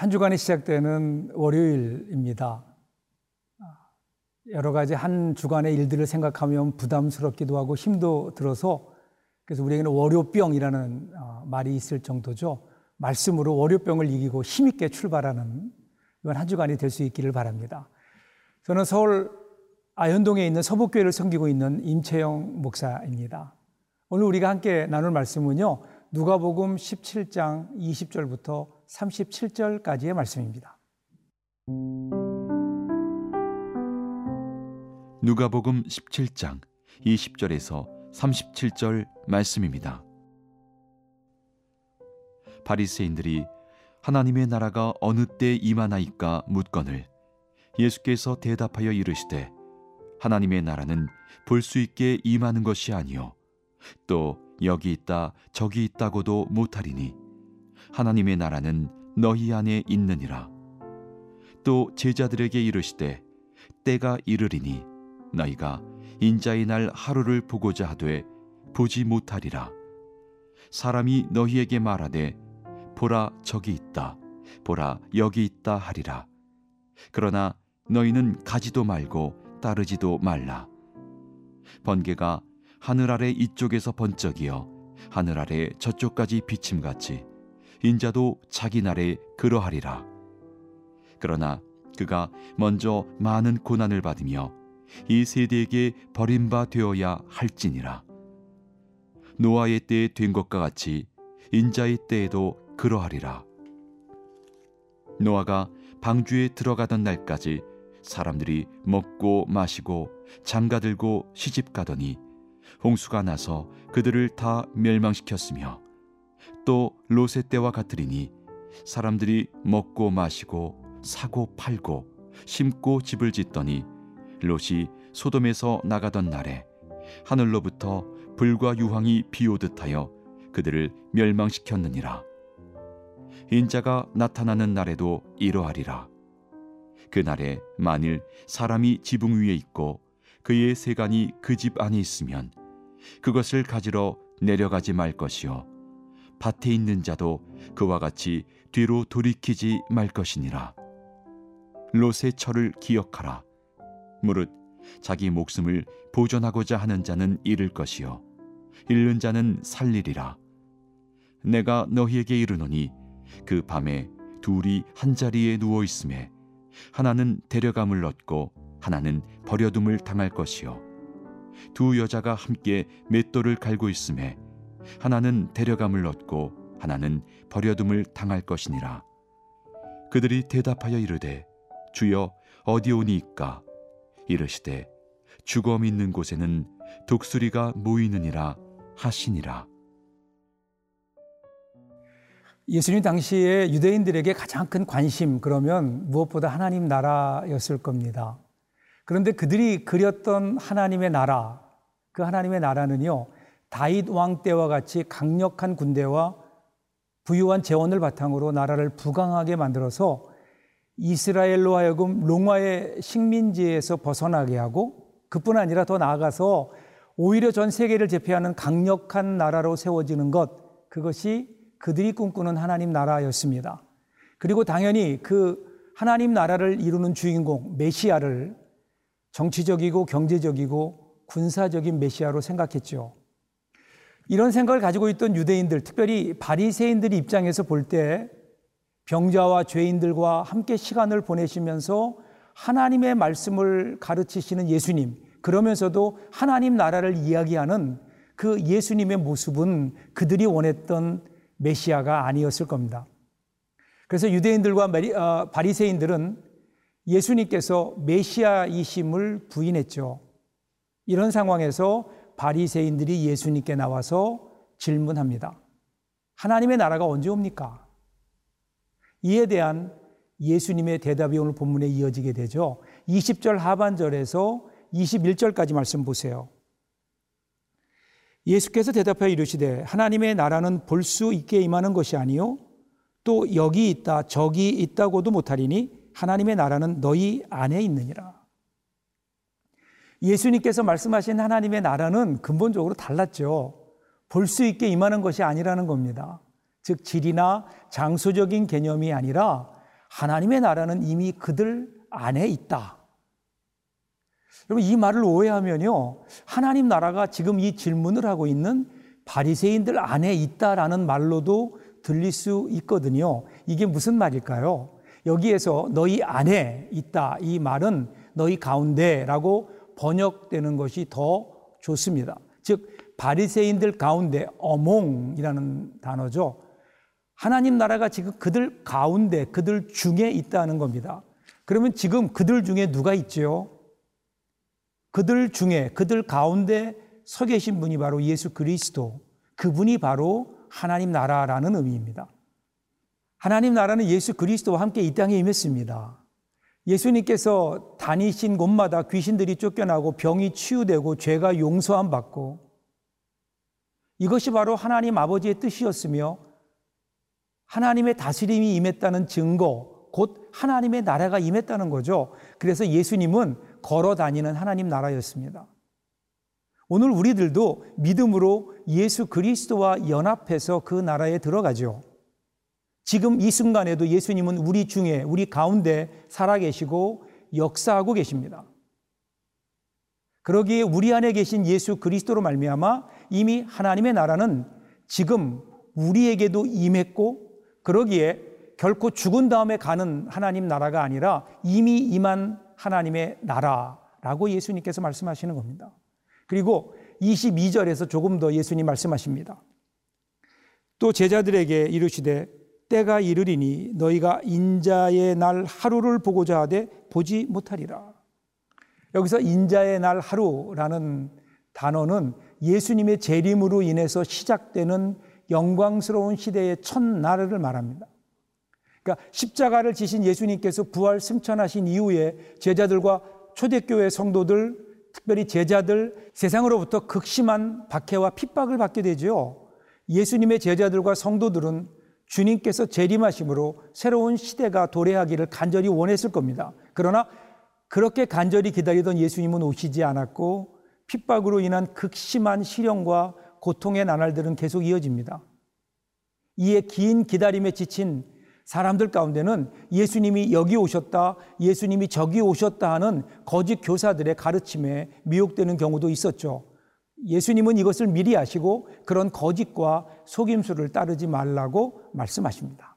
한 주간이 시작되는 월요일입니다. 여러 가지 한 주간의 일들을 생각하면 부담스럽기도 하고 힘도 들어서 그래서 우리에게는 월요병이라는 어, 말이 있을 정도죠. 말씀으로 월요병을 이기고 힘있게 출발하는 이번 한 주간이 될 수 있기를 바랍니다. 저는 서울 아현동에 있는 서북교회를 섬기고 있는 임채영 목사입니다. 오늘 우리가 함께 나눌 말씀은요. 누가복음 17장 20절부터 37절까지의 말씀입니다. 누가복음 17장 20절에서 37절 말씀입니다. 바리새인들이 하나님의 나라가 어느 때 임하나이까 묻거늘 예수께서 대답하여 이르시되 하나님의 나라는 볼 수 있게 임하는 것이 아니요 또 여기 있다 저기 있다고도 못하리니 하나님의 나라는 너희 안에 있느니라. 또 제자들에게 이르시되 때가 이르리니 너희가 인자의 날 하루를 보고자 하되 보지 못하리라. 사람이 너희에게 말하되 보라 저기 있다. 보라 여기 있다 하리라. 그러나 너희는 가지도 말고 따르지도 말라. 번개가 하늘 아래 이쪽에서 번쩍이어 하늘 아래 저쪽까지 비침같이 인자도 자기 날에 그러하리라. 그러나 그가 먼저 많은 고난을 받으며 이 세대에게 버림바 되어야 할지니라. 노아의 때에 된 것과 같이 인자의 때에도 그러하리라. 노아가 방주에 들어가던 날까지 사람들이 먹고 마시고 장가들고 시집가더니 홍수가 나서 그들을 다 멸망시켰으며 또 롯의 때와 같으리니 사람들이 먹고 마시고 사고 팔고 심고 집을 짓더니 롯이 소돔에서 나가던 날에 하늘로부터 불과 유황이 비오듯하여 그들을 멸망시켰느니라. 인자가 나타나는 날에도 이러하리라. 그 날에 만일 사람이 지붕 위에 있고 그의 세간이 그 집 안에 있으면 그것을 가지러 내려가지 말 것이요 밭에 있는 자도 그와 같이 뒤로 돌이키지 말 것이니라. 롯의 철을 기억하라. 무릇 자기 목숨을 보존하고자 하는 자는 잃을 것이요. 잃는 자는 살리리라. 내가 너희에게 이르노니 그 밤에 둘이 한 자리에 누워 있음에 하나는 데려감을 얻고 하나는 버려둠을 당할 것이요. 두 여자가 함께 맷돌을 갈고 있음에 하나는 데려감을 얻고 하나는 버려둠을 당할 것이니라. 그들이 대답하여 이르되 주여 어디 오니이까? 이르시되 죽음 있는 곳에는 독수리가 모이느니라 하시니라. 예수님 당시에 유대인들에게 가장 큰 관심 그러면 무엇보다 하나님 나라였을 겁니다. 그런데 그들이 그렸던 하나님의 나라, 그 하나님의 나라는요, 다윗 왕 때와 같이 강력한 군대와 부유한 재원을 바탕으로 나라를 부강하게 만들어서 이스라엘로 하여금 롱화의 식민지에서 벗어나게 하고 그뿐 아니라 더 나아가서 오히려 전 세계를 제패하는 강력한 나라로 세워지는 것, 그것이 그들이 꿈꾸는 하나님 나라였습니다. 그리고 당연히 그 하나님 나라를 이루는 주인공 메시아를 정치적이고 경제적이고 군사적인 메시아로 생각했죠. 이런 생각을 가지고 있던 유대인들, 특별히 바리새인들 입장에서 볼 때 병자와 죄인들과 함께 시간을 보내시면서 하나님의 말씀을 가르치시는 예수님, 그러면서도 하나님 나라를 이야기하는 그 예수님의 모습은 그들이 원했던 메시아가 아니었을 겁니다. 그래서 유대인들과 어, 바리새인들은 예수님께서 메시아이심을 부인했죠. 이런 상황에서 바리새인들이 예수님께 나와서 질문합니다. 하나님의 나라가 언제 옵니까? 이에 대한 예수님의 대답이 오늘 본문에 이어지게 되죠. 20절 하반절에서 21절까지 말씀 보세요. 예수께서 대답하여 이르시되 하나님의 나라는 볼 수 있게 임하는 것이 아니요 또 여기 있다 저기 있다고도 못하리니 하나님의 나라는 너희 안에 있느니라. 예수님께서 말씀하신 하나님의 나라는 근본적으로 달랐죠. 볼 수 있게 임하는 것이 아니라는 겁니다. 즉 질이나 장소적인 개념이 아니라 하나님의 나라는 이미 그들 안에 있다. 여러분 이 말을 오해하면요. 하나님 나라가 지금 이 질문을 하고 있는 바리새인들 안에 있다라는 말로도 들릴 수 있거든요. 이게 무슨 말일까요? 여기에서 너희 안에 있다 이 말은 너희 가운데라고 번역되는 것이 더 좋습니다. 즉 바리새인들 가운데 어몽이라는 단어죠. 하나님 나라가 지금 그들 가운데 그들 중에 있다는 겁니다. 그러면 지금 그들 중에 누가 있지요? 그들 중에 그들 가운데 서 계신 분이 바로 예수 그리스도 그분이 바로 하나님 나라라는 의미입니다. 하나님 나라는 예수 그리스도와 함께 이 땅에 임했습니다. 예수님께서 다니신 곳마다 귀신들이 쫓겨나고 병이 치유되고 죄가 용서함 받고 이것이 바로 하나님 아버지의 뜻이었으며 하나님의 다스림이 임했다는 증거, 곧 하나님의 나라가 임했다는 거죠. 그래서 예수님은 걸어 다니는 하나님 나라였습니다. 오늘 우리들도 믿음으로 예수 그리스도와 연합해서 그 나라에 들어가죠. 지금 이 순간에도 예수님은 우리 중에, 우리 가운데 살아계시고 역사하고 계십니다. 그러기에 우리 안에 계신 예수 그리스도로 말미암아 이미 하나님의 나라는 지금 우리에게도 임했고 그러기에 결코 죽은 다음에 가는 하나님 나라가 아니라 이미 임한 하나님의 나라라고 예수님께서 말씀하시는 겁니다. 그리고 22절에서 조금 더 예수님 말씀하십니다. 또 제자들에게 이르시되 때가 이르리니 너희가 인자의 날 하루를 보고자 하되 보지 못하리라. 여기서 인자의 날 하루라는 단어는 예수님의 재림으로 인해서 시작되는 영광스러운 시대의 첫날을 말합니다. 그러니까 십자가를 지신 예수님께서 부활 승천하신 이후에 제자들과 초대교회 성도들, 특별히 제자들 세상으로부터 극심한 박해와 핍박을 받게 되죠. 예수님의 제자들과 성도들은 주님께서 재림하심으로 새로운 시대가 도래하기를 간절히 원했을 겁니다. 그러나 그렇게 간절히 기다리던 예수님은 오시지 않았고 핍박으로 인한 극심한 시련과 고통의 나날들은 계속 이어집니다. 이에 긴 기다림에 지친 사람들 가운데는 예수님이 여기 오셨다, 예수님이 저기 오셨다 하는 거짓 교사들의 가르침에 미혹되는 경우도 있었죠. 예수님은 이것을 미리 아시고 그런 거짓과 속임수를 따르지 말라고 말씀하십니다.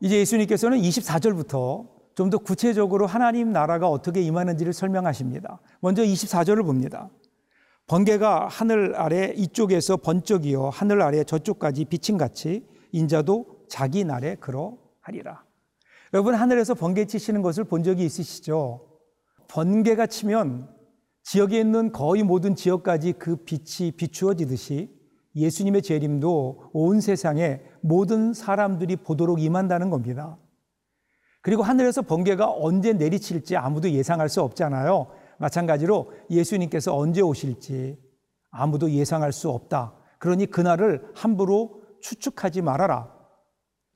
이제 예수님께서는 24절부터 좀 더 구체적으로 하나님 나라가 어떻게 임하는지를 설명하십니다. 먼저 24절을 봅니다. 번개가 하늘 아래 이쪽에서 번쩍이어 하늘 아래 저쪽까지 비친 같이 인자도 자기 날에 그러하리라. 여러분 하늘에서 번개 치시는 것을 본 적이 있으시죠? 번개가 치면 지역에 있는 거의 모든 지역까지 그 빛이 비추어지듯이 예수님의 재림도 온 세상에 모든 사람들이 보도록 임한다는 겁니다. 그리고 하늘에서 번개가 언제 내리칠지 아무도 예상할 수 없잖아요. 마찬가지로 예수님께서 언제 오실지 아무도 예상할 수 없다. 그러니 그날을 함부로 추측하지 말아라.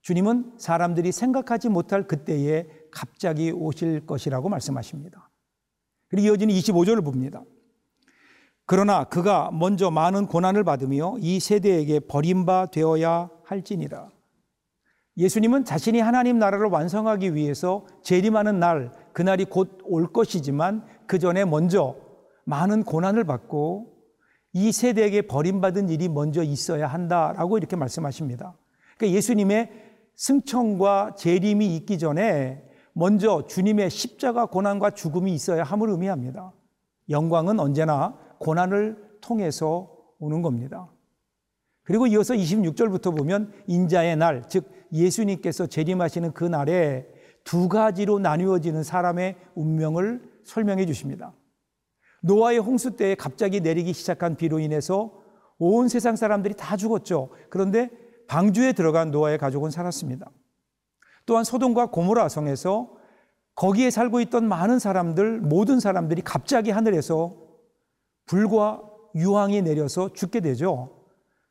주님은 사람들이 생각하지 못할 그때에 갑자기 오실 것이라고 말씀하십니다. 그리고 이어지는 25절을 봅니다. 그러나 그가 먼저 많은 고난을 받으며 이 세대에게 버림바 되어야 할지니라. 예수님은 자신이 하나님 나라를 완성하기 위해서 재림하는 날, 그날이 곧 올 것이지만 그 전에 먼저 많은 고난을 받고 이 세대에게 버림받은 일이 먼저 있어야 한다라고 이렇게 말씀하십니다. 그러니까 예수님의 승천과 재림이 있기 전에 먼저 주님의 십자가 고난과 죽음이 있어야 함을 의미합니다. 영광은 언제나 고난을 통해서 오는 겁니다. 그리고 이어서 26절부터 보면 인자의 날, 즉 예수님께서 재림하시는 그 날에 두 가지로 나누어지는 사람의 운명을 설명해 주십니다. 노아의 홍수 때에 갑자기 내리기 시작한 비로 인해서 온 세상 사람들이 다 죽었죠. 그런데 방주에 들어간 노아의 가족은 살았습니다. 또한 소돔과 고모라 성에서 거기에 살고 있던 많은 사람들, 모든 사람들이 갑자기 하늘에서 불과 유황이 내려서 죽게 되죠.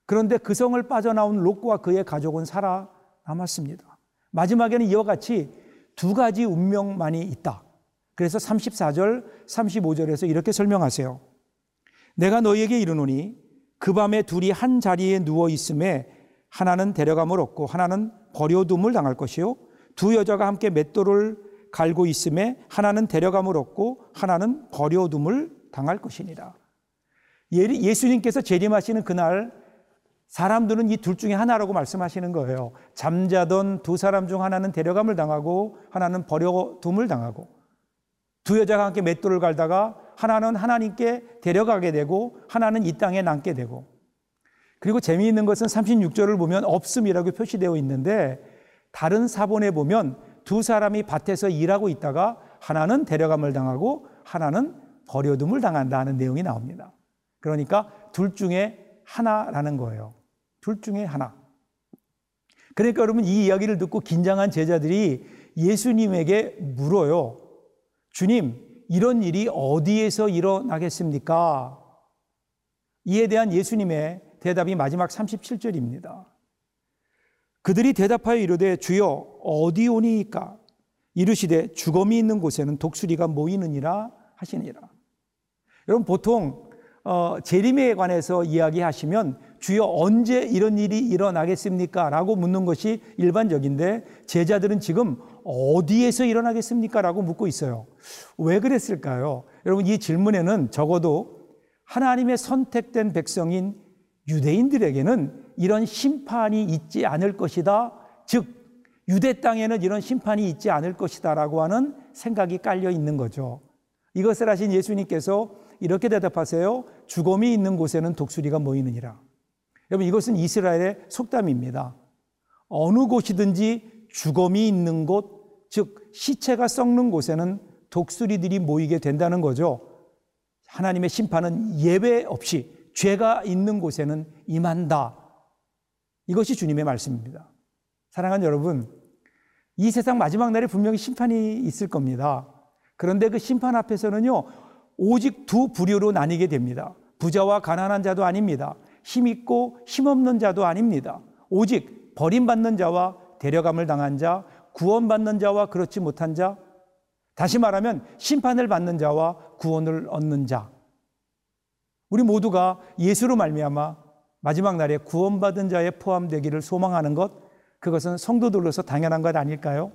그런데 그 성을 빠져나온 롯과 그의 가족은 살아남았습니다. 마지막에는 이와 같이 두 가지 운명만이 있다. 그래서 34절, 35절에서 이렇게 설명하세요. 내가 너희에게 이르노니 그 밤에 둘이 한 자리에 누워 있음에 하나는 데려감을 얻고 하나는 버려둠을 당할 것이요 두 여자가 함께 맷돌을 갈고 있음에 하나는 데려감을 얻고 하나는 버려둠을 당할 것이니라. 예수님께서 재림하시는 그날 사람들은 이 둘 중에 하나라고 말씀하시는 거예요. 잠자던 두 사람 중 하나는 데려감을 당하고 하나는 버려둠을 당하고 두 여자가 함께 맷돌을 갈다가 하나는 하나님께 데려가게 되고 하나는 이 땅에 남게 되고 그리고 재미있는 것은 36절을 보면 없음이라고 표시되어 있는데 다른 사본에 보면 두 사람이 밭에서 일하고 있다가 하나는 데려감을 당하고 하나는 버려둠을 당한다는 내용이 나옵니다. 그러니까 둘 중에 하나라는 거예요. 둘 중에 하나. 그러니까 여러분 이 이야기를 듣고 긴장한 제자들이 예수님에게 물어요. 주님, 이런 일이 어디에서 일어나겠습니까? 이에 대한 예수님의 대답이 마지막 37절입니다. 그들이 대답하여 이르되 주여 어디 오니까 이르시되 주검이 있는 곳에는 독수리가 모이느니라 하시니라. 여러분 보통 어, 재림에 관해서 이야기하시면 주여 언제 이런 일이 일어나겠습니까? 라고 묻는 것이 일반적인데 제자들은 지금 어디에서 일어나겠습니까? 라고 묻고 있어요. 왜 그랬을까요? 여러분 이 질문에는 적어도 하나님의 선택된 백성인 유대인들에게는 이런 심판이 있지 않을 것이다. 즉, 유대 땅에는 이런 심판이 있지 않을 것이다 라고 하는 생각이 깔려 있는 거죠. 이것을 하신 예수님께서 이렇게 대답하세요. 죽음이 있는 곳에는 독수리가 모이느니라. 여러분, 이것은 이스라엘의 속담입니다. 어느 곳이든지 죽음이 있는 곳, 즉, 시체가 썩는 곳에는 독수리들이 모이게 된다는 거죠. 하나님의 심판은 예배 없이 죄가 있는 곳에는 임한다. 이것이 주님의 말씀입니다. 사랑하는 여러분, 이 세상 마지막 날에 분명히 심판이 있을 겁니다. 그런데 그 심판 앞에서는요, 오직 두 부류로 나뉘게 됩니다. 부자와 가난한 자도 아닙니다. 힘 있고 힘 없는 자도 아닙니다. 오직 버림받는 자와 데려감을 당한 자, 구원받는 자와 그렇지 못한 자, 다시 말하면 심판을 받는 자와 구원을 얻는 자. 우리 모두가 예수로 말미암아 마지막 날에 구원받은 자에 포함되기를 소망하는 것, 그것은 성도들로서 당연한 것 아닐까요?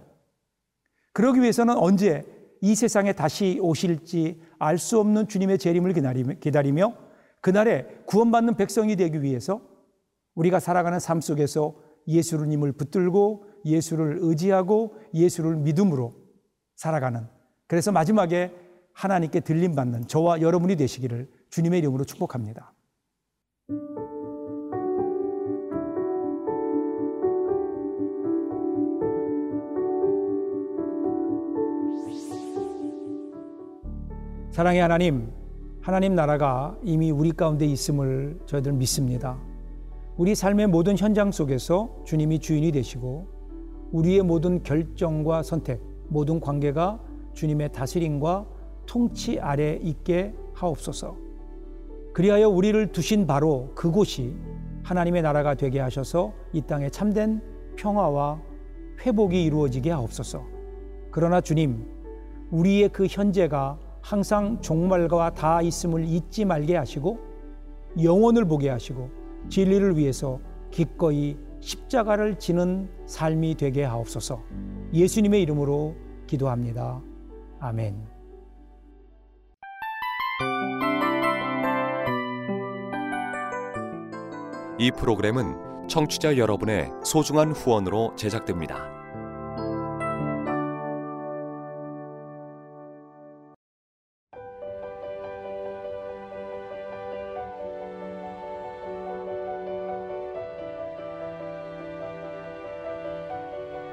그러기 위해서는 언제 이 세상에 다시 오실지 알 수 없는 주님의 재림을 기다리며 그날에 구원받는 백성이 되기 위해서 우리가 살아가는 삶 속에서 예수님을 붙들고 예수를 의지하고 예수를 믿음으로 살아가는 그래서 마지막에 하나님께 들림받는 저와 여러분이 되시기를 주님의 이름으로 축복합니다. 사랑의 하나님, 하나님 나라가 이미 우리 가운데 있음을 저희들 믿습니다. 우리 삶의 모든 현장 속에서 주님이 주인이 되시고 우리의 모든 결정과 선택, 모든 관계가 주님의 다스림과 통치 아래 있게 하옵소서. 그리하여 우리를 두신 바로 그곳이 하나님의 나라가 되게 하셔서 이 땅에 참된 평화와 회복이 이루어지게 하옵소서. 그러나 주님, 우리의 그 현재가 항상 종말과 다 있음을 잊지 말게 하시고 영혼을 보게 하시고 진리를 위해서 기꺼이 십자가를 지는 삶이 되게 하옵소서. 예수님의 이름으로 기도합니다. 아멘. 이 프로그램은 청취자 여러분의 소중한 후원으로 제작됩니다.